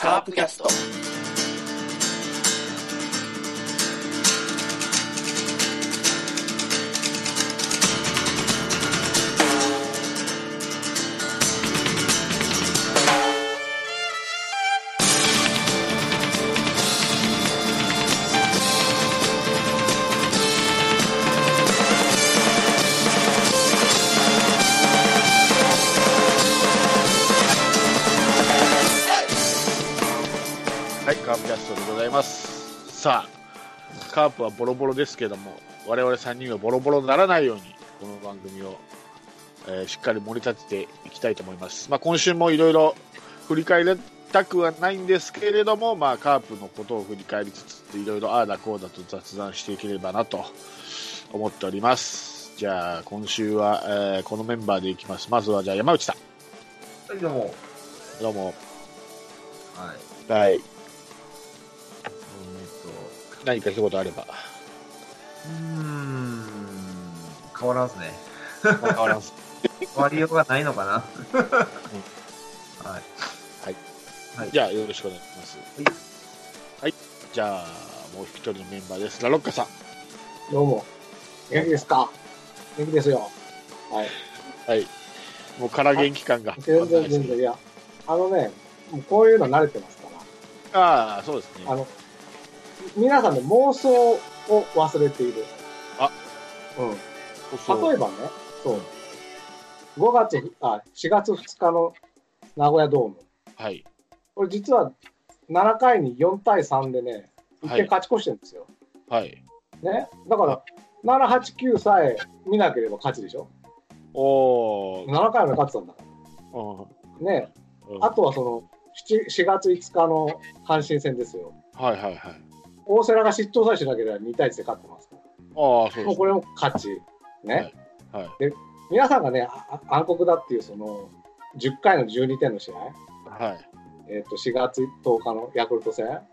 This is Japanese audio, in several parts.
カープキャスト。はボロボロですけども、我々3人はボロボロにならないように、この番組を、えーしっかり盛り立てていきたいと思います。まあ、今週もいろいろ振り返りたくはないんですけれども、まあ、カープのことを振り返りつつ、いろいろああだこうだと雑談していければなと思っております。じゃあ、今週は、えーこのメンバーでいきます。まずは、じゃあ、山内さん。はい、どうも。どうも。はい。はい。何か一言あれば。と、うーん、変わらんすね。変わらんす変わりようがないのかな。はい。はいじゃあ、よろしくお願いします。はい。じゃあ、もう一人のメンバーです。ラロッカさん。どうも。元気ですか？元気ですよ。はい。はい。もう空元気感が。全然全然、いや、あのね、もうこういうの慣れてますから、ああ、そうですね。あの、皆さんの妄想を忘れている。あうん。例えばね、そう。5月、あ、4月2日の名古屋ドーム。はい。これ実は7回に4対3でね、1はい点勝ち越してるんですよ。はい。ね。だから、7、8、9さえ見なければ勝ちでしょ。おー。7回まで勝ってたんだかうんら。ね。うんあとはその 7, 4月5日の阪神戦ですよ。はいはいはい。大瀬良が失投さえしなければ2対1で勝ってますから。ああ、そうです。もうこれも勝ち。ね。はい。皆さんがね、暗黒だっていうその10回の12点の試合、はい。えっと4月10日のヤクルト戦、はい。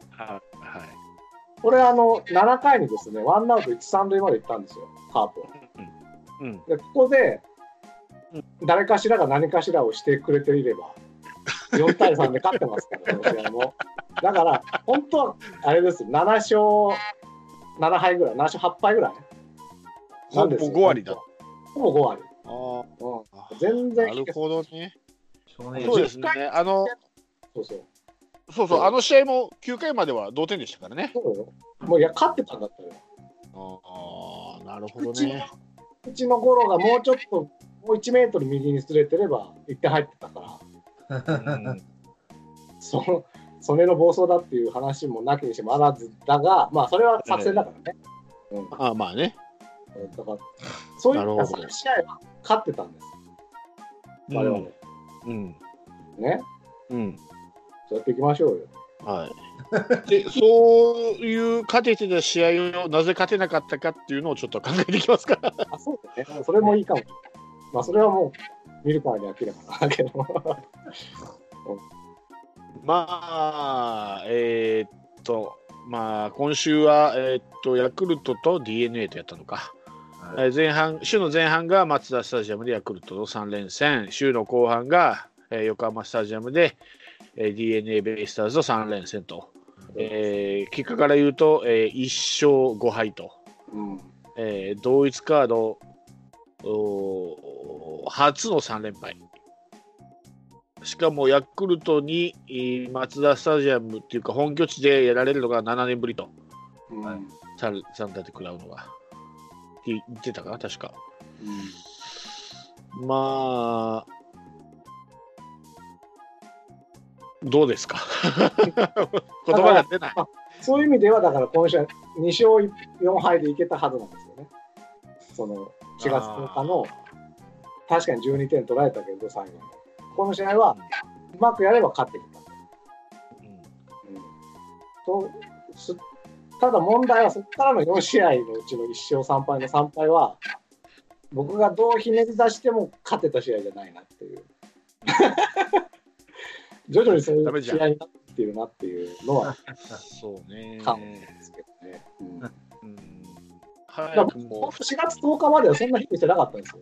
これあの7回にですね、ワンアウト1、3塁まで行ったんですよ、カープは。うん。で、ここでうん誰かしらが何かしらをしてくれていれば、4対3で勝ってますから、この試合も。だから、本当はあれです、7勝7敗ぐらい、7勝8敗ぐらい。ほぼ5割だ。ほぼ5割。あうん、全あ。然なるほどね。そうですね。あの、そうそう。そうそう、あの試合も9回までは同点でしたからね。そうよ。もういや、勝ってたんだったよ。ああ、なるほどうちのね。うちのゴロがもうちょっと、もう1メートル右にずれてれば、1点入ってたから、うん その、それの暴走だっていう話もなきにしもあらずだが、まあ、それは作戦だからね。うん、ああ、まあね。だから、そういうなるほど3試合は勝ってたんです。我々。うん。ね。うん。そうやっていきましょうよ。はい。で、そういう勝ててた試合をなぜ勝てなかったかっていうのをちょっと考えていきますか。あ、そうだね。それもいいかも。まあ、それはもう、見るからには明らかだ けど。まあ、えーっと、まあ、今週は、えーっと、ヤクルトと d n a とやったのか。えー前半、週の前半がマツダスタジアムでヤクルトの3連戦、週の後半が、えー横浜スタジアムで、えー d n a ベイスターズの3連戦と、えー結果から言うと、えー1勝5敗と、うん。えー同一カード初の3連敗。しかもヤクルトにえーマツダスタジアムっていうか本拠地でやられるのが7年ぶりと、うん。はいサンサンタで食らうのが。って言ってたかな、確か。まあ、どうですか？言葉が出ない。そういう意味では、だから今週は2勝4敗でいけたはずなんですよね。その4月10日の、確かに12点取られたけど、最後に。この試合は、うまくやれば勝ってきた。うん、とすただ問題は、そこからの4試合のうちの1勝3敗の3敗は、僕がどうひねり出しても勝てた試合じゃないなっていう。徐々にそういう試合になっているなっていうのはそうね。感じですけどね。うんうんだから早くも4月10日まではそんな日見せなかったんですよ、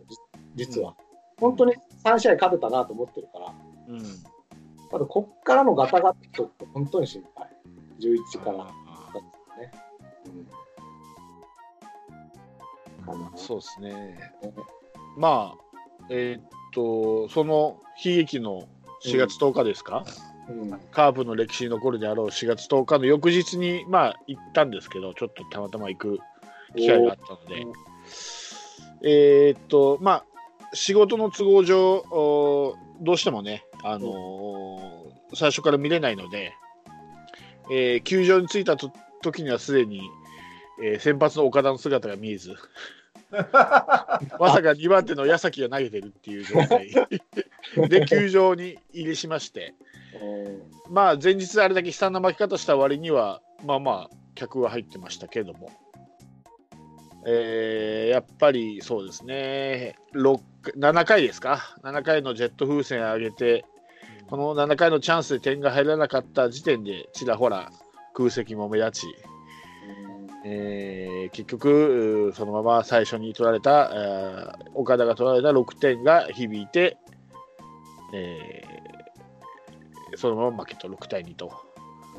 じ実は。本当に3試合勝てたなと思ってるから、うん。ただ、こっからのガタガタっと本当に心配。11から。あうんかなーそうですね。まあ、えーっと、その悲劇の4月10日ですか、うんカープの歴史に残るであろう4月10日の翌日に、まあ、行ったんですけど、ちょっとたまたま行く機会があったので、えーっと、まあ、仕事の都合上、おどうしてもね、あのー最初から見れないので、えー球場に着いたと時にはすでに、えー先発の岡田の姿が見えず、まさか2番手の矢崎が投げてるっていう状態。で球場に入りしまして、まあ前日あれだけ悲惨な負け方した割には、まあまあ、客は入ってましたけども、えーやっぱりそうですね、6 7回ですか、7回のジェット風船上げて、この7回のチャンスで点が入らなかった時点で、ちらほら空席も目立ち、えー結局、そのまま最初に取られた、えー岡田が取られた6点が響いて、えーそのまま負けと6対2と。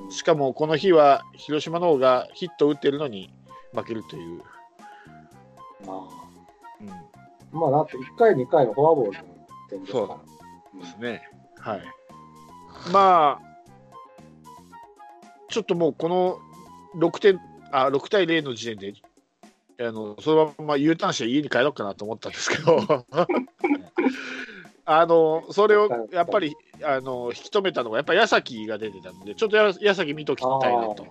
しかもこの日は広島の方がヒット打ってるのに負けるという。まうんあ、まあ、だって1回、2回のフォアボールの点ですから。ですね。はい。まあ、ちょっともうこの6点、あ、6対0の時点で、あのそのまま U ターンして家に帰ろうかなと思ったんですけど、あのそれをやっぱりあの引き止めたのが、やっぱり矢崎が出てたので、ちょっとや矢崎見ときたいなと。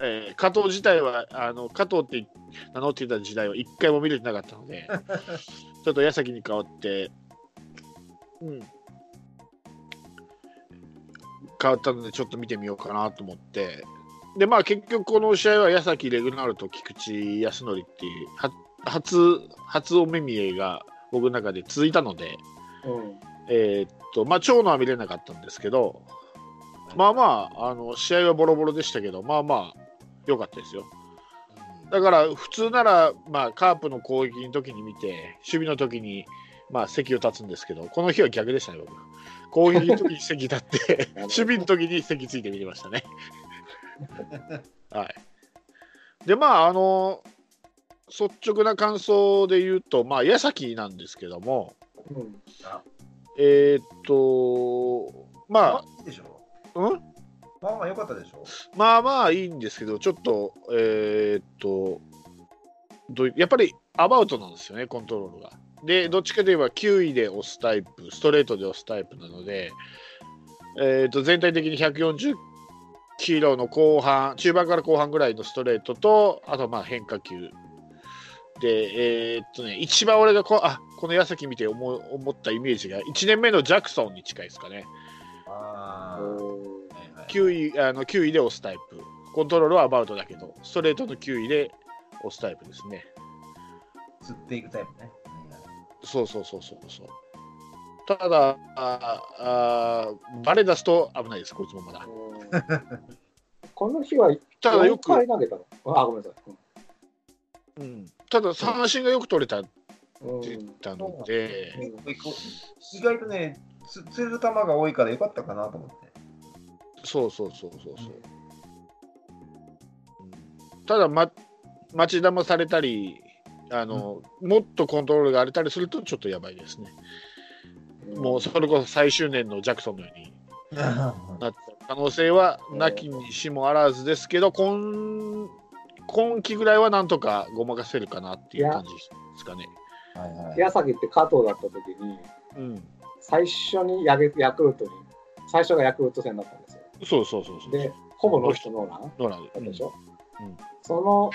えー加藤自体はあの加藤って名乗っていた時代は一回も見れてなかったので、ちょっと矢崎に代わって、うん、変わったので、ちょっと見てみようかなと思って、で、まあ結局この試合は矢崎レグナルと菊池康則っていう、は初、初お目見えが僕の中で続いたので、うん。えーっと、まあ長野は見れなかったんですけど、まあまあ、あの試合はボロボロでしたけど、まあまあ、良かったですよ。だから普通なら、まあ、カープの攻撃の時に見て、守備の時に、まあ、席を立つんですけど、この日は逆でしたね、僕。攻撃の時に席立って、守備の時に席ついて見てましたね。はい。で、まあ、あの、率直な感想で言うと、まあ、矢崎なんですけども、うんえーっと、ままあ、いいでしょ？あ、うん？まあまあ良かったでしょ？まあまあいいんですけど、ちょっと、えーっと、どういやっぱりアバウトなんですよね、コントロールが。で、どっちかといえば9位で押すタイプ、ストレートで押すタイプなので、えーっと全体的に140キロの後半、中盤から後半ぐらいのストレートと、あとまあ変化球。で、えーっとね、一番俺がこあこの矢崎見て思う思ったイメージが、1年目のジャクソンに近いですかね。あー9位あの9位で押すタイプ。コントロールはアバウトだけど、ストレートの9位で押すタイプですね。釣っていくタイプね。そうそうそうそうそう。ただああ、バレ出すと危ないです、こいつもまだ。うんこの日は4ただよく、回投げたのあ、ごめんなさい。うん、ただ三振がよく取れたってうん言ったので、意外とね、つ釣る球が多いから良かったかなと思って。そうそうそうそうそう。うんただ、ま、待ち玉されたりあの、もっとコントロールが荒れたりするとちょっとやばいですね。もうそれこそ最終年のジャクソンのように なった可能性はなきにしもあらずですけど、今今季ぐらいはなんとかごまかせるかなっていう感じですかね。はいはい矢崎って加藤だった時に、うん、最初にヤクヤクルトに、最初がヤクルト戦だったんですよ。そうそうそうそう。で、ほぼノーヒットノーランどうなるだったでしょ、うんその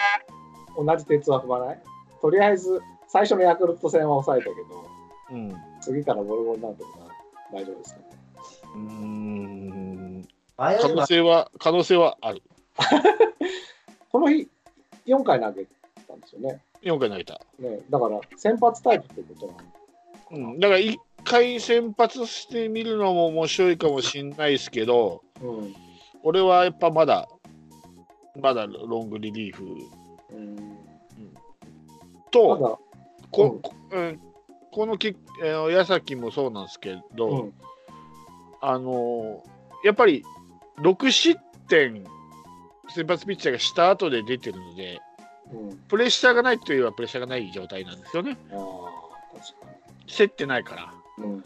同じ鉄は踏まない？とりあえず最初のヤクルト戦は抑えたけど、うん。う次からボロボロになるとか大丈夫ですかね？ーん可能性は可能性はある。この日、4回投げたんですよね。4回投げた。ねだから先発タイプってことなのうん、だから1回先発してみるのも面白いかもしれないですけど、うん俺はやっぱまだ、まだロングリリーフうん、と、ここうん、このき、えー矢崎もそうなんですけど、うんあのやっぱり6失点、先発ピッチャーがした後で出てるので、うん。プレッシャーがないといえばプレッシャーがない状態なんですよね。競ってないから。に。うん。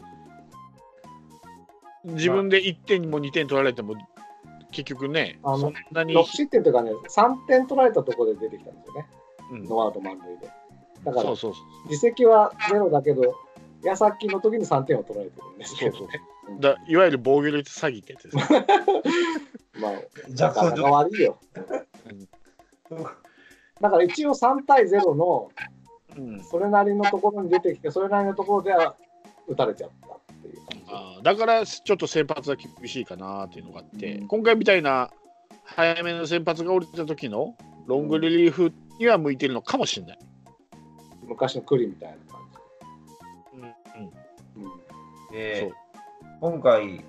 自分で1点も2点取られても、結局ね、あのそんなに6、失点というかね、3点取られたところで出てきたんですよね。うんノーアウト満塁で。だからそう、そう自責はゼロだけど、矢先の時に3点を取られてるんですけどね。だいわゆる防御率詐欺ってやつですね。まあ、ジャなかなか悪いよ。だから一応3対0のうんそれなりのところに出てきて、それなりのところでは打たれちゃう。あーだからちょっと先発は厳しいかなっていうのがあって、うん今回みたいな早めの先発が降りた時のロングリリーフには向いてるのかもしれない。昔の栗みたいな感うんうんじ。で、今回、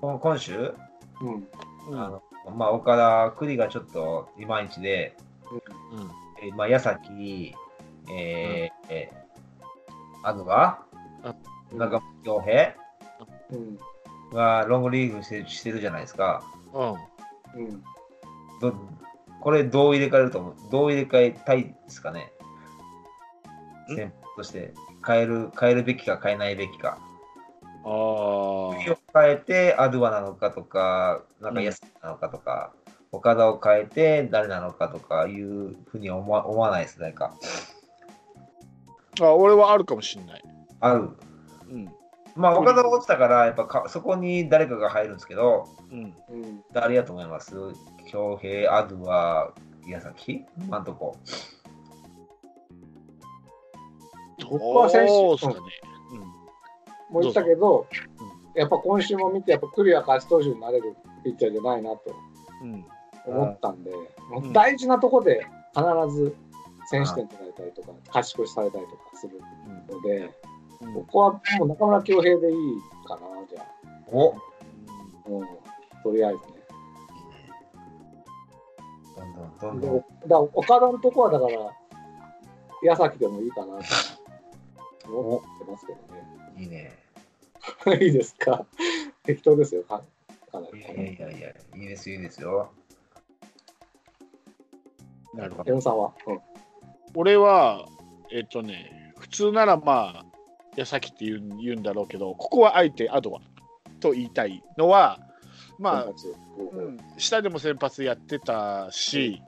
今今週、うん。うん。うんあのまあ、岡田栗がちょっといまいちで、うんえーまあ、矢崎、えーえー、あとが、中村恭平うん。がロングリーグしてしてるじゃないですか。うんうん。どこれどう入れ替えると思う？どう入れ替えたいですかね？ん？先発として変える変えるべきか変えないべきか。あー次を変えてアドゥバなのかとか、なんか安なのかとか、岡田を変えて誰なのかとかいうふうには思わ思わないです、誰か。あ俺はあるかもしれない。ある。うんまあ、岡田が落ちたから、やっぱかそこに誰かが入るんですけど、うん。うん。誰やと思います恭平、アドゥバ、矢崎？今んとこ。僕は先週どうすかね。もう言ったけど、やっぱ今週も見て、やっぱ栗は勝ち投手になれるピッチャーじゃないなとうん。思ったんで、もん。う大事なとこで必ず先取点取られたりとか、勝ち越しされたりとかするので、うんここはもう中村恭平でいいかな、じゃあ。おうん、とりあえずね。どんどんどんでどん。だ岡田のとこはだから、矢崎でもいいかなと思ってますけどいいね。ね。いいですか？適当ですよ、かかないやいやいやいや、いいですよ、いいですよ。なるほど。さんは？うん俺は、えっとね、普通ならまあ、矢崎って言うん言うんだろうけど、ここはあえてアドワと言いたいのは、まあ、うん、下でも先発やってたし、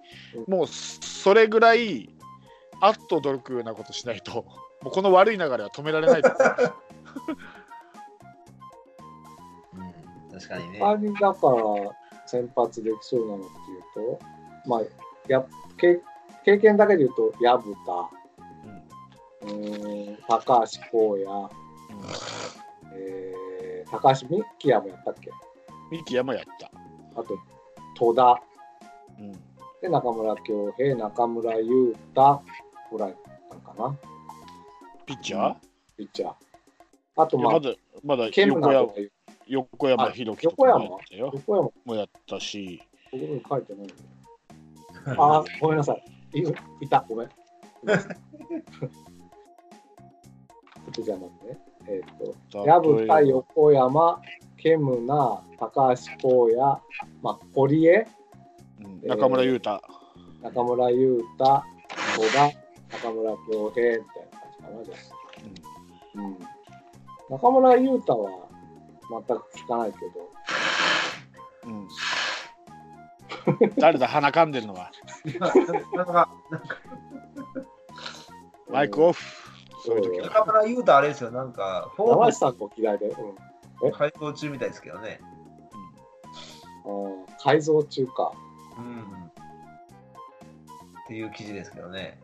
うもうそれぐらい、あっと驚くようなことしないと、もうこの悪い流れは止められないと思ううん、確かにね。他にだから先発できそうなのっていうと、まあ、や経経験だけで言うと、薮田、うーん、高橋光也、えー、高橋美希也もやったっけ？ミキヤもやった。あと、戸田、うん。で、中村恭平、中村優太。ぐらいなんかな、ピッチャー、ピッチャー。あと、まあ、いやまだまだ横山とかいう。横山あ弘樹とかもやったよ。横山、もやったし、ここに書いてないんだあー、ごめんなさい。いいた、ごめん。じゃあ待ってね。えーっと、薮田、横山、ケムナ、高橋光也、まあ、堀江、うん中村優太、中村優太、戸田、中村恭平みたいな感じかな、じゃあ。うん。中村優太は全く聞かないけど、うん誰だ、鼻かんでるのは。なんか、マイクオフ。そういう時は。中村優太あれですよ、なんか、フォー山下さんご嫌いで、うん。ム改造中みたいですけどね。あー改造中か。うん。っていう記事ですけどね。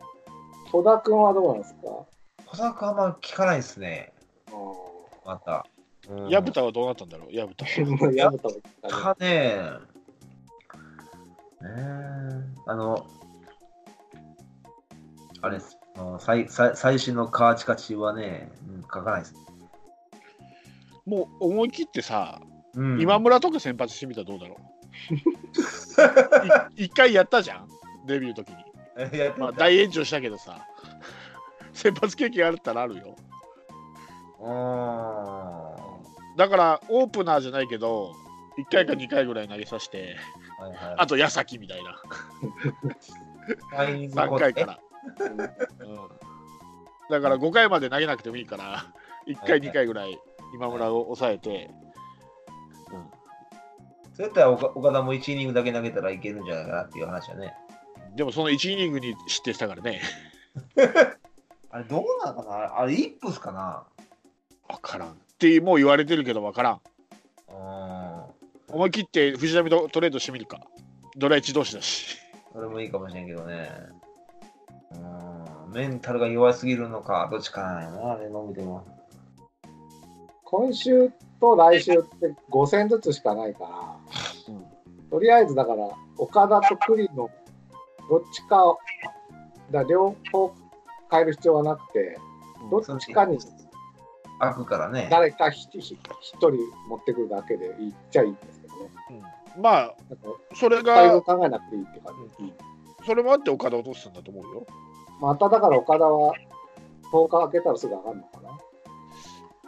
戸田君はどうなんですか？小作はあんま聞かないですね、あまた。うん矢蓋はどうなったんだろう、矢蓋。ー 薮田も聞かないかね、ねえあの、あれです。最最最新のカーチカチはね、うん、書かないです。もう思い切ってさ、うん、今村とか先発してみたらどうだろう？い一回やったじゃん、デビューの時に。まあ、大炎上したけどさ、先発経験あるったらあるよ。だからオープナーじゃないけど1回か2回ぐらい投げさせて。はいはい。あと矢先みたいな。タイミング3回から、だから5回まで投げなくてもいいから1回はいはい2回ぐらい今村を抑えて、そうやったら岡岡田も1イニングだけ投げたらいけるんじゃないかなっていう話はね。うん、でもその1イニングに失点したからね。あれどうなのかな？あれイップスかな？分からんってもう言われてるけど分からん。うん。思い切って藤波とトレードしてみるか。ドラ1同士だし。それもいいかもしれんけどね。うん。メンタルが弱すぎるのか、どっちかなんやな、あれの見ても。今週と来週って5戦ずつしかないから、とりあえずだから、岡田と栗のどっちかを、だ両方変える必要はなくて、どっちかに開くからね。誰か一人一人持ってくるだけでいいっちゃいいんですけどね。うんまあなんかそれが考えなくていいって感じ。それもあって岡田を落とすんだと思うよまただから岡田は10日開けたらすぐ上がるのかな。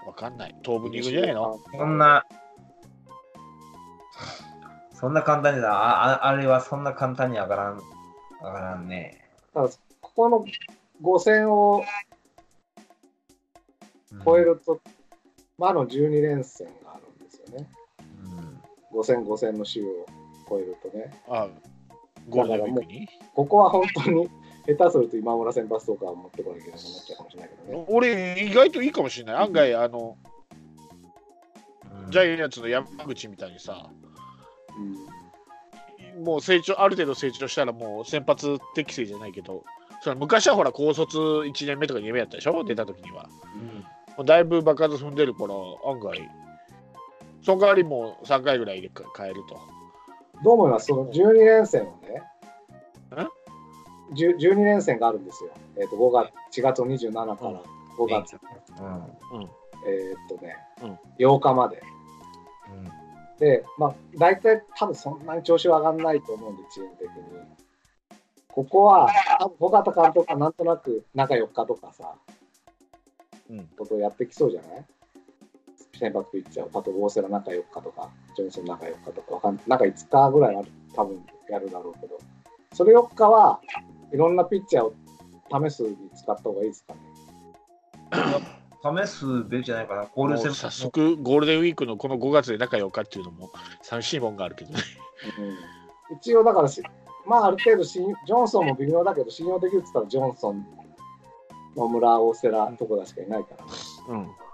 分かんない東部に行くんじゃないの？そんな、そんな簡単にだ、あああれはそんな簡単に上がらん、上がらんね。ただここの5戦を超えると、まあ、あの12連戦があるんですよね。うん。5戦5戦の週を超えるとね。あゴールデンウィークに？ここは本当に下手すると今村先発とかを持ってこなきゃいけなくなっちゃうかもしれないけどね。俺意外といいかもしれない。案外あのうん。ジャイアンツの山口みたいにさうん。もう成長ある程度成長したらもう先発適正じゃないけどそれ昔はほら高卒1年目とか2年目やったでしょ？出た時には。もうだいぶ爆発踏んでるから案外。その代わりもう3回ぐらいで変えるとどう思います？その12連戦をね、10 12連戦があるんですよ。えっ、と、5月、4月27から5月、うん。えっ、とね、うん。8日まで。うん。で、まあ、大体多分そんなに調子は上がらないと思うんで、チーム的に。ここは、多分尾形監督がなんとなく中4日とかさ、うん。ことをやってきそうじゃない？先発ピッチャー、例えば大瀬良中4日とか、ジョンソン中4日とか、わかん中5日ぐらいは多分やるだろうけど、それ4日はいろんなピッチャーを試すに使った方がいいですかね。試すべきじゃないかな。交流戦もう早速ゴールデンウィークのこの5月で中4日っていうのも寂しいもんがあるけどねうん一応だからし、まあある程度信、ジョンソンも微妙だけど、信用できるって言ったらジョンソン、野村、大瀬良、床田しかいないからね。うん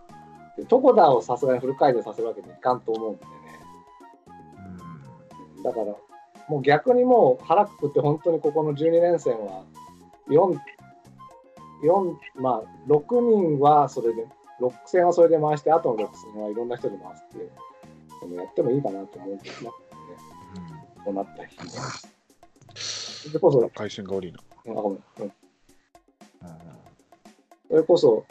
で床田をさすがにフル回転させるわけにいかんと思うんでね。うんだから、もう逆にもう腹くくって本当にここの12連戦は4、4まあ6人はそれで、6戦はそれで回して、あとの6戦はいろんな人で回すっていうのもやってもいいかなと思うんですよね。こうなった日に。それこそ、回線が悪いなあごめんうんうんそれこそ、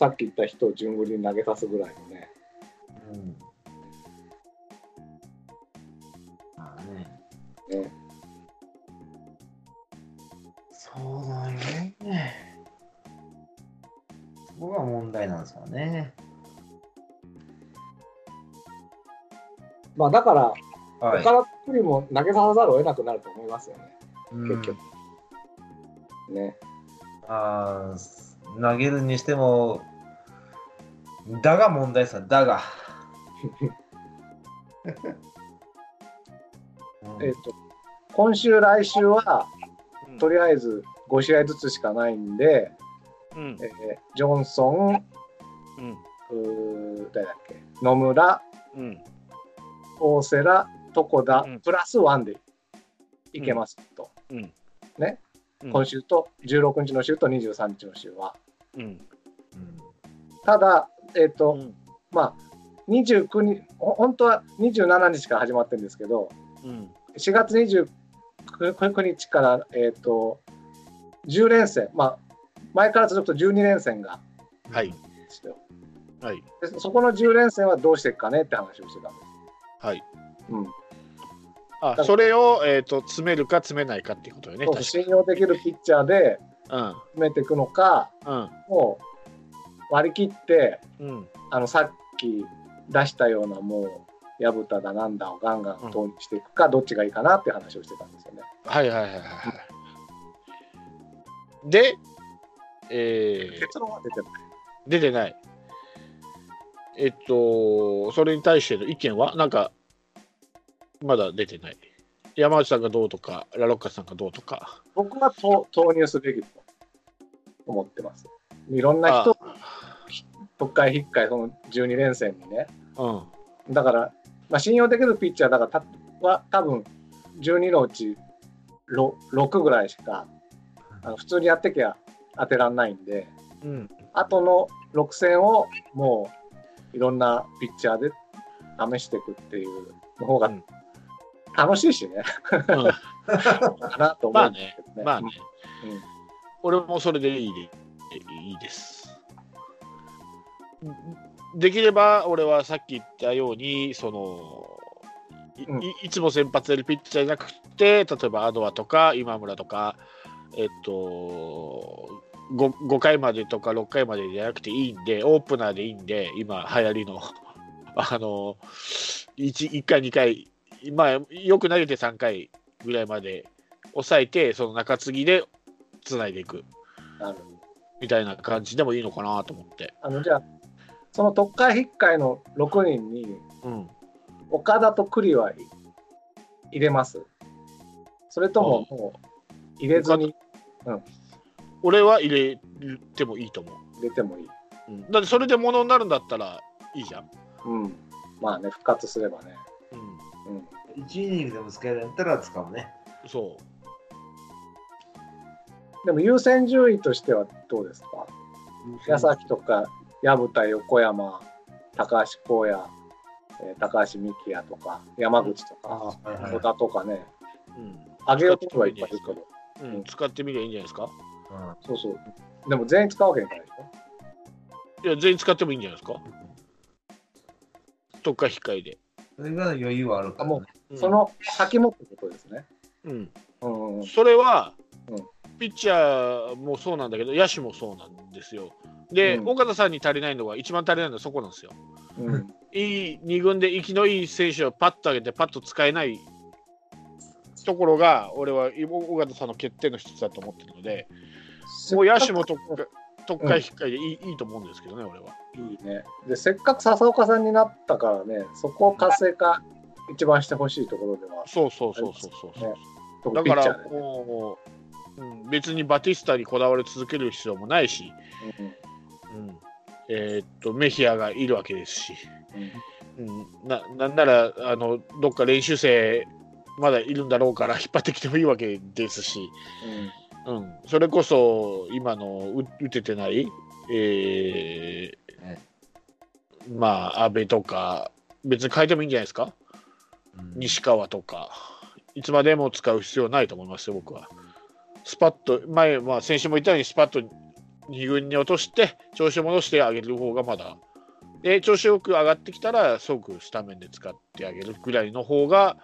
さっき言った人を順繰りに投げさすぐらいのね、うんまあね。ねそうなんよね。そこが問題なんですよね。まあだから、はい。岡田プリも投げさせざるを得なくなると思いますよね、うん結局。ね。あー投げるにしても、だが問題さ、だが。う んえっ、と、今週、来週は、うん。とりあえず5試合ずつしかないんで、うん。えージョンソン、うん。うー誰だっけ、野村、うん。大瀬良、床田、うん。プラスワンでいけますと、うん。ね。うん。今週と16日の週と23日の週は。うん。うん。ただ、えっ、と、うん。まあ、29日、ほ本当は27日から始まってるんですけど、うん。4月29日から、えっ、と、10連戦、まあ、前から続くと12連戦がはい。はい。でそこの10連戦はどうしていくかねって話をしてたんです。はい。うん、あそれを、えー、と詰めるか詰めないかっていうことよね信用できるピッチャーでか詰めていくのか、うん。もう割り切って、うんうんあのさっき出したようなもう薮田だなんだをガンガン投入していくか、どっちがいいかなって話をしてたんですよね。はいはいはいはい。で、えー結論は出てない。出てない。えっと、それに対しての意見は、なんか、まだ出てない。山内さんがどうとか、ラロッカさんがどうとか。僕はと投入すべきと思ってます。いろんな人、特会引っかい、その12連戦にね。うん。だから、まあ、信用できるピッチャーだからたは多分12のうち 6, 6ぐらいしかあの普通にやってきゃ当てらんないんで、うん。あとの6戦をもういろんなピッチャーで試していくっていうの方がうん楽しいしね、うん かなと思うんですけどね。まあね、うん俺もそれでいいでいいです。できれば俺はさっき言ったようにそのい,うん。い、いつも先発やるピッチャーじゃなくて例えばアドアとか今村とかえっと 5, 5回までとか6回までじゃなくていいんでオープナーでいいんで今流行りの あの 1, 1回2回まあよく投げて3回ぐらいまで抑えてその中継ぎでつないでいく。みたいな感じでもいいのかなと思って。あのじゃあその特会引っかいの6人にうん、岡田と栗はい入れますそれとももう入れずに俺は入れてもいいと思う。入れてもいい。うん、だってそれでものになるんだったらいいじゃん。うん。まあね、復活すればね。うん、うん。1イニングでも使えるんだったら使うね。そでも優先順位としてはどうですか？矢崎とか薮田、横山、高橋光也、えー高橋幹也とか、山口とか、はいはい小田とかね、う。うん上げようとはいっぱいいるけど、うん、使ってみりゃいいんじゃないですか？そうそう。でも全員使うわけにいかないでしょ？いや、全員使ってもいいんじゃないですか？とか控えで。それが余裕はあるから、ね。あもうんそ、の先もってことですね。うん、うんうん。それは、うんピッチャーもそうなんだけど、野手もそうなんですよ。で、うん岡田さんに足りないのが、一番足りないのはそこなんですよ。うん、いい2軍で生きのいい選手をパッと上げて、パッと使えないところが、俺は尾形さんの欠点の一つだと思ってるので、もう野手も特化特会引っかいでいい,、いいと思うんですけどね、俺は。いいね。で、せっかく笹岡さんになったからね、そこを活性化一番してほしいところでは、そうそうそうそうそうそう。だからね。もう、うん、別にバティスタにこだわり続ける必要もないし、うん。うん。えーっとメヒアがいるわけですし、うん。うん、ななんならあのどっか練習生まだいるんだろうから引っ張ってきてもいいわけですし、うん、それこそ今のう打ててない、えーまあ阿部とか別に変えてもいいんじゃないですか？うん。西川とか。いつまでも使う必要ないと思いますよ僕はスパッと前、まあ、先週も言ったようにスパッと2軍に落として調子を戻してあげる方がまだ。で調子よく上がってきたら即スタメンで使ってあげるぐらいの方が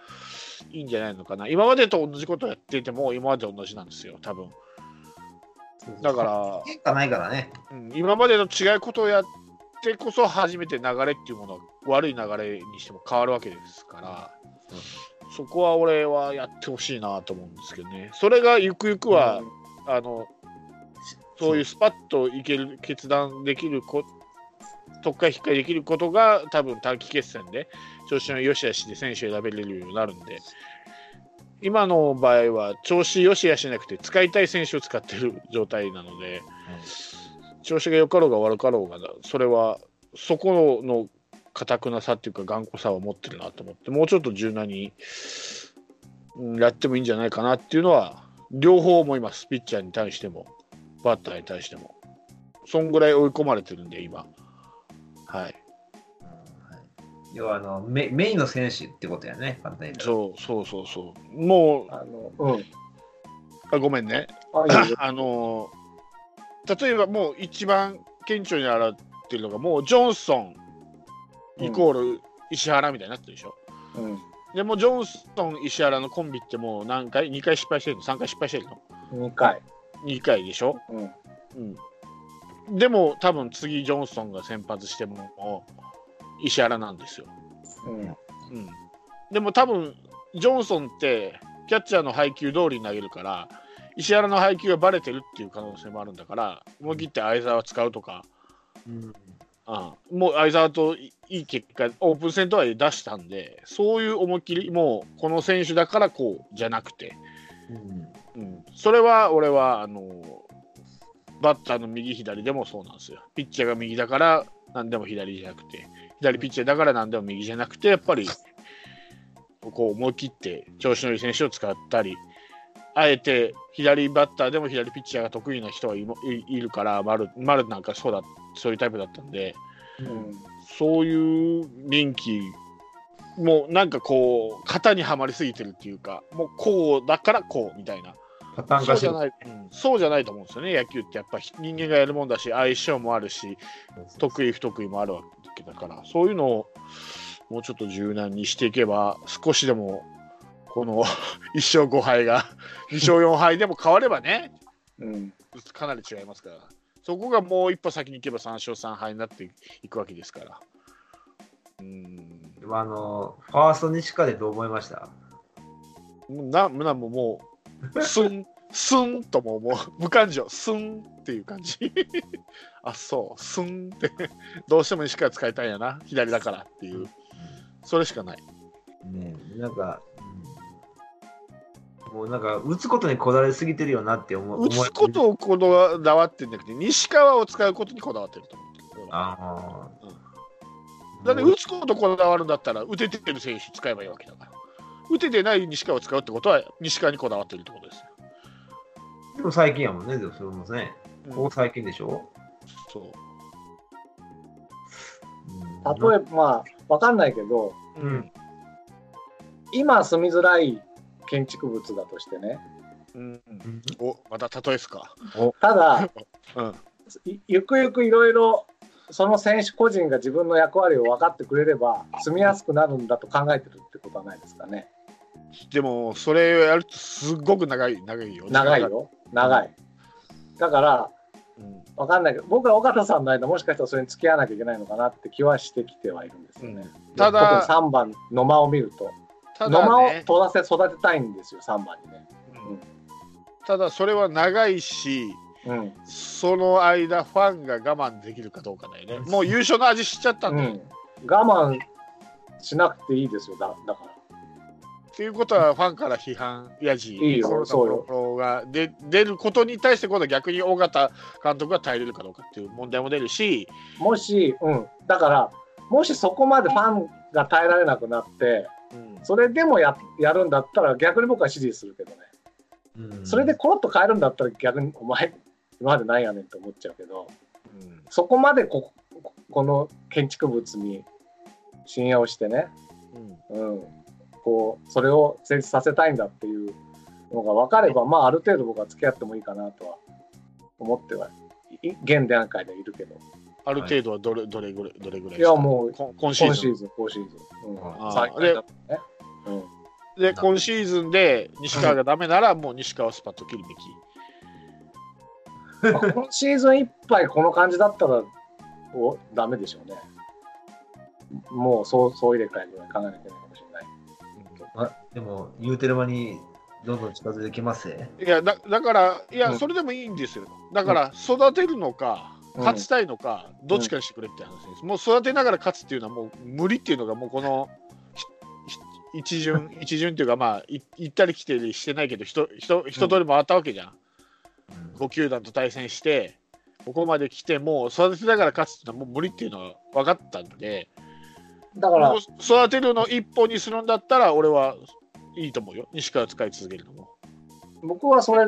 いいんじゃないのかな。今までと同じことをやっていても今までと同じなんですよ多分。だから変化ないからね。うん今までと違うことをやってこそ初めて流れっていうものは悪い流れにしても変わるわけですから、そこは俺はやってほしいなと思うんですけどね。それがゆくゆくは、あのそういうスパッといける決断できるこ特化引っかいできることが多分短期決戦で調子の良し悪しで選手を選べれるようになるんで。今の場合は調子良し悪しじゃなくて使いたい選手を使ってる状態なので、調子が良かろうが悪かろうがそれはそこの硬くなさっていうか頑固さを持ってるなと思ってもうちょっと柔軟に、うんやってもいいんじゃないかなっていうのは両方思います。ピッチャーに対してもバッターに対しても。そんぐらい追い込まれてるんで今。はい。要はあのメメインの選手ってことやね、簡単に。そうそうそうそう。もうあの、うん。あごめんね。あいいよ。あの例えばもう一番顕著に現れてるのがもうジョンソンイコール石原みたいになってるでしょ、うん。でもジョンソン石原のコンビってもう何回？2回失敗してるの？3回失敗してるの？2回。2回でしょ、うん。うん、でも多分次ジョンソンが先発しても石原なんですよ。うん。うん、でも多分ジョンソンってキャッチャーの配球通りに投げるから石原の配球がバレてるっていう可能性もあるんだから思い切って相澤を使うとか、うんうん、もう相澤といい結果オープン戦とは出したんでそういう思いっきりもうこの選手だからこうじゃなくて、うん。うん、それは俺はあのバッターの右左でもそうなんですよ。ピッチャーが右だから何でも左じゃなくて。左ピッチャーだから何でも右じゃなくてやっぱりこう思い切って調子のいい選手を使ったりあえて左バッターでも左ピッチャーが得意な人はいもいいるから丸丸なんかそうだそういうタイプだったんでうん。そういう臨機もうなんかこう型にはまりすぎてるっていうかもうこうだからこうみたいなそうじゃない、うんそうじゃないと思うんですよね、野球ってやっぱ人間がやるもんだし、相性もあるし、得意、不得意もあるわけだから、そういうのをもうちょっと柔軟にしていけば、少しでもこの1勝5敗が2勝4敗でも変わればね、うん。かなり違いますから、そこがもう一歩先に行けば3勝3敗になっていくわけですから。うん。あの、ファースト西川でどう思いました？ななもうもう、スン、スンともうもう。無感情、スンっていう感じ。あ、そう、スンって、どうしても西川使いたいんやな、左だからっていう、それしかない。ねなんか、うんもうなんか、打つことにこだわりすぎてるよなって思う。打つことをこだわってんじゃなくて、西川を使うことにこだわってると思ってる。ああ。だって打つことこだわるんだったら、打ててる選手使えばいいわけだから。打ててない西川を使うってことは、西川にこだわってるってことですよ。でも最近やもんね、でもそれもね。うんここ最近でしょ、そう。うん、例えば、まあ、わかんないけど、うん今住みづらい建築物だとしてね。うん、うんおまた例えですか。ただ、うん。いゆくゆくいろいろその選手個人が自分の役割を分かってくれれば住みやすくなるんだと考えてるってことはないですかね。でも、それをやるとすっごく長い、長いよ。長い。よ、長い。だから、うん。分かんないけど、僕は尾形さんの間、もしかしたらそれに付き合わなきゃいけないのかなって気はしてきてはいるんですよね。ただ特に3番、野間を見ると、た野間をだね、取らせ育てたいんですよ、3番にね。うんただそれは長いし、うん。その間、ファンが我慢できるかどうかだよね。もう優勝の味しちゃったんだよ。うん、我慢しなくていいですよ、だだから。っていうことは、ファンから批判、やじ、いいよそうが出出ることに対して、今度は逆に尾形監督が耐えれるかどうかっていう問題も出るし、もし、うん、だから、もしそこまでファンが耐えられなくなって、うん。それでもややるんだったら逆に僕は支持するけどね。うん。それでコロッと変えるんだったら逆にお前今までないやねんと思っちゃうけど、うんそこまでこここの建築物に信用してね、うん。うん、こうそれを成立させたいんだっていうのが分かれば、まあある程度僕は付き合ってもいいかなとは思ってはい現段階でいるけど、ある程度はどれどれぐらいどれぐらいいやもうこ今シーズン今シーズン、今シーズン。で今シーズンで西川がダメなら、もう西川をスパッと切るべき。ま あ今シーズンいっぱいこの感じだったらおダメでしょうね。もうそうそう入れ替えぐらい考えなきゃいけないかもしれない。あでも、言うてる間にどんどん近づいてきますね。いやだだから、いや、うんそれでもいいんですよ。だから、育てるのか、うん勝ちたいのか、どっちかにしてくれって話です。もう育てながら勝つっていうのは、もう無理っていうのが、もうこの一巡、一巡っていうか、まあ、い行ったり来たりしてないけど、人通り回ったわけじゃん。5球団と対戦して、ここまで来て、もう育てながら勝つっていうのはもう無理っていうのは分かったんで、だから育てるの一本にするんだったら、俺はいいと思うよ。西川使い続けるのも。僕はそれ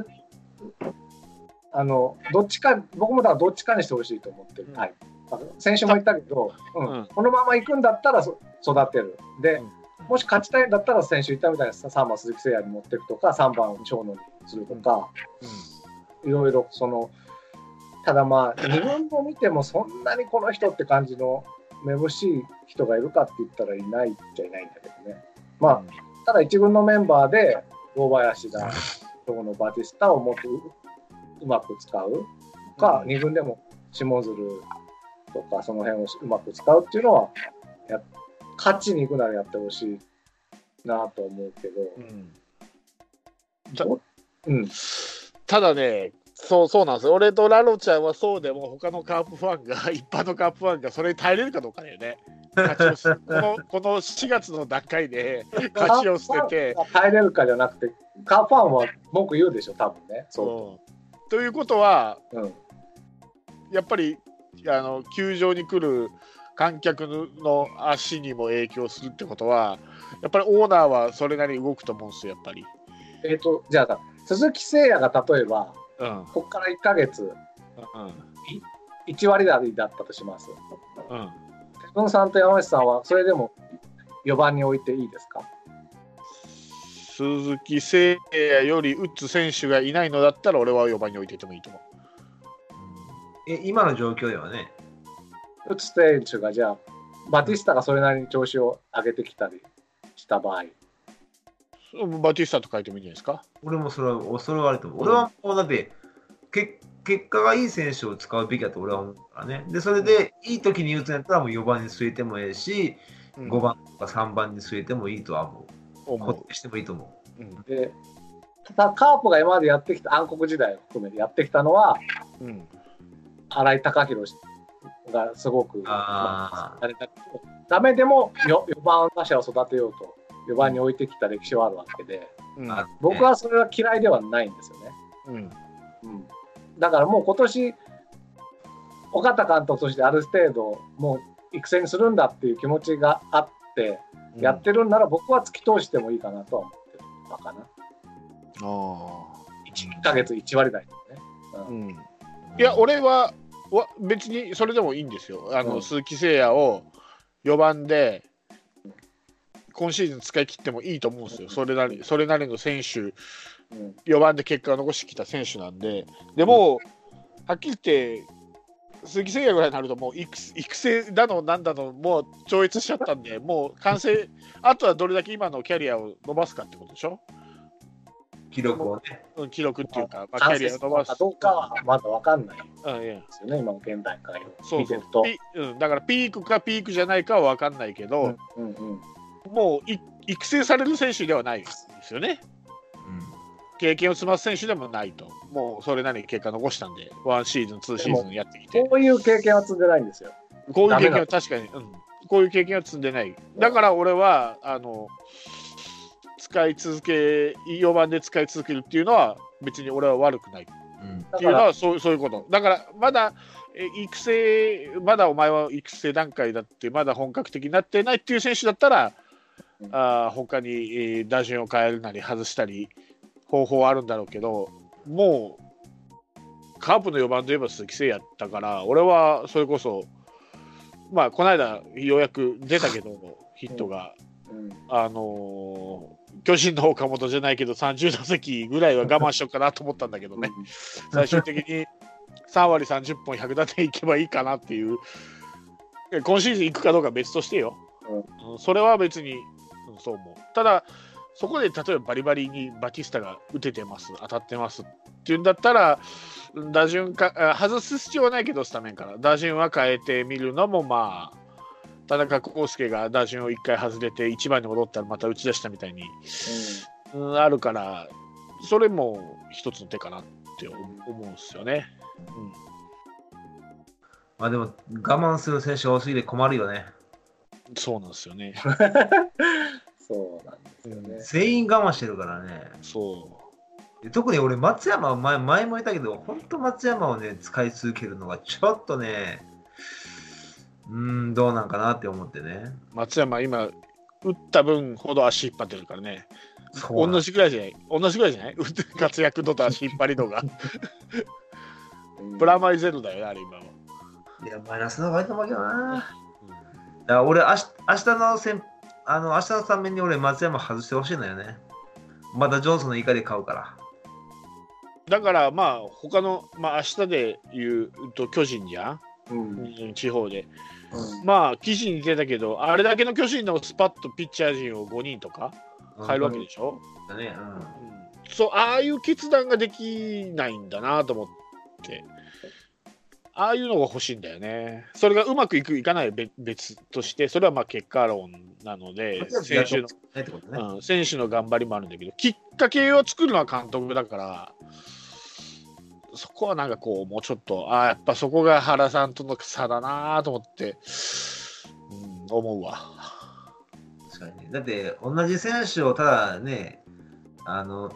あのどっちか僕もだからどっちかにしてほしいと思ってる。タイプ。あの先週も言ったけど、うん。うん。このまま行くんだったらそ育てる。で、うん。もし勝ちたいんだったら先週言ったみたいに3番鈴木誠也に持っていくとか3番長野にするとか、いろいろそのただまあ2軍を見てもそんなにこの人って感じのめぼしい人がいるかって言ったらいないっちゃいないんだけどね。まあただ1軍のメンバーで大林だ長野バティスタをもっとううまく使うとか、うん2軍でも下鶴とかその辺をうまく使うっていうのはや勝ちに行くならやってほしいなと思うけど、うんうん、ただね、そうそうなんですよ。俺とラロちゃんはそうでも、他のカープファンが、一般のカープファンがそれに耐えれるかどうかだよね。この この4月の段階で勝ちを捨てて。耐えれるかじゃなくて、カープファンは文句言うでしょ、多分ね。そうんということは、う。うん。やっぱりあの球場に来る観客の足にも影響するってことは、やっぱりオーナーはそれなりに動くと思うんですよ、やっぱり。えっ、と、じゃあ、鈴木誠也が例えば、うんここから1ヶ月、うん1割台だったとします。うんさんと山下さんは、それでも4番に置いていいですか？鈴木誠也より打つ選手がいないのだったら、俺は4番に置いててもいいと思う。え今の状況ではね、打つ選手が、じゃあ、バティスタがそれなりに調子を上げてきたりした場合、うんバティスタと書いてもいいんじゃないですか？俺もそれはそれはあると思う。俺はもうだって、け結果がいい選手を使うべきだと俺は思うからね。で、それでいい時に打つんやったらもう4番に据えてもええし、うん5番とか3番に据えてもいいとは思う。思う。固定してもいいと思う。ん。で、ただカープが今までやってきた、暗黒時代を含めてやってきたのは、うん。新井貴弘がすごく、あー。あれだダメでも 4, 番打者を育てようと、4番に置いてきた歴史はあるわけで、うん。あ僕はそれは嫌いではないんですよね。うん。うん、だからもう今年、岡田監督としてある程度、もう育成にするんだっていう気持ちがあって、やってるんなら僕は突き通してもいいかなとは思ってるのかな。あ 1, ヶ月1割台ですね。いや、俺はわ別にそれでもいいんですよ。あの、うん。鈴木誠也を4番で今シーズン使い切ってもいいと思うんですよ。それなりそれなりの選手、うん。4番で結果を残してきた選手なんで、でも、はっきり言って、鈴木誠也ぐらいになると、もう育育成だのなんだの、もう超越しちゃったんで、もう完成、あとはどれだけ今のキャリアを伸ばすかってことでしょ、記録をね。うん、記録っていうか、まあ、キャリアを伸ばすかどうかはまだ分かんないですよね、今の現代界そうそうを見てると。ピうん、だからピークかピークじゃないかは分かんないけど、うんうんうんもうい育成される選手ではないですよね。うん経験を積ます選手でもないと。もうそれなりに結果残したんで、ワンシーズン、ツーシーズンやってきて。こういう経験は積んでないんですよ。こういう経験は確かに、うん、こういう経験は積んでない。だから俺は、あの、使い続け、4番で使い続けるっていうのは、別に俺は悪くないっうんていうのはそうそういうこと。だから、まだ、え育成、まだお前は育成段階だって、まだ本格的になってないっていう選手だったら、うんあー他に、えー打順を変えるなり外したり方法はあるんだろうけどもうカープの4番といえば鈴木誠也だから俺はそれこそまあこの間ようやく出たけどヒットが、うん。あのー巨人の岡本じゃないけど30打席ぐらいは我慢しようかなと思ったんだけどね、最終的に3割30本100打点いけばいいかなっていう。え今シーズン行くかどうかは別としてよ、うんそれは別に、うんそう思う。ただそこで例えばバリバリにバティスタが打ててます当たってますっていうんだったらうん打順かあ外す必要はないけどスタメンから打順は変えてみるのもまあ田中康介が打順を1回外れて1番に戻ったらまた打ち出したみたいに、うん、あるからそれも一つの手かなって思思うんですよね。まあでも、我慢する選手が多すぎて困るよね。そうなんですよね。そうなんですよね。全員我慢してるからね。そで特に俺、松山は前前も言ったけど、本当松山をね、使い続けるのがちょっとね、うーん、どうなんかなって思ってね。う松山今打った分ほど足引っ張ってるからね。同じぐらいじゃない？同じぐらいじゃない？打って活躍度と足引っ張り度が。プラマイゼロだよね、あれ今は。いや、マイナスの方がいいと思うけどな。だから俺、明日明日の先あの明日のために俺、松山外してほしいのよね。またジョンソンの怒り買うから。だからまあ他の、まあ明日で言うと巨人じゃん、うんうん地方で。うんまあ記事に出たけど、あれだけの巨人のスパッとピッチャー陣を5人とか変えるわけでしょ、だね。うんうんそうああいう決断ができないんだなと思ってああいうのが欲しいんだよね。それがうまくいく、いかないは別別として、それはまあ結果論なので、選手の。うん、選手の頑張りもあるんだけど、きっかけを作るのは監督だから、そこはなんかこう、もうちょっと、ああ、やっぱそこが原さんとの差だなと思って、うん、思うわ。確かにね。だって、同じ選手をただね、あの、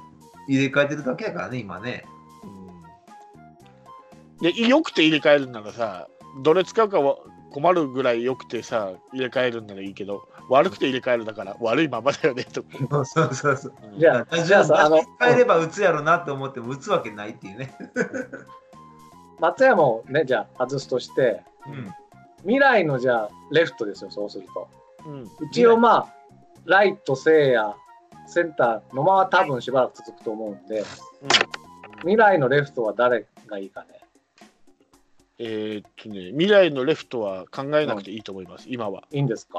入れ替えてるだけやからね、今ね。で、よくて入れ替えるならさ、どれ使うかは困るぐらいよくてさ、入れ替えるんならいいけど、悪くて入れ替えるだから悪いままだよねと。そうそうそう。うんじゃあ、じゃあさ、あの、変えれば打つやろなって思っても打つわけないっていうね。松山をね、じゃあ外すとして、うん。未来のじゃあレフトですよ、そうすると。うん一応まあ、ライト、聖夜、センターのまま多分しばらく続くと思うんで、未来のレフトは誰がいいかね。えーっとね、未来のレフトは考えなくていいと思います、今は。いいんですか？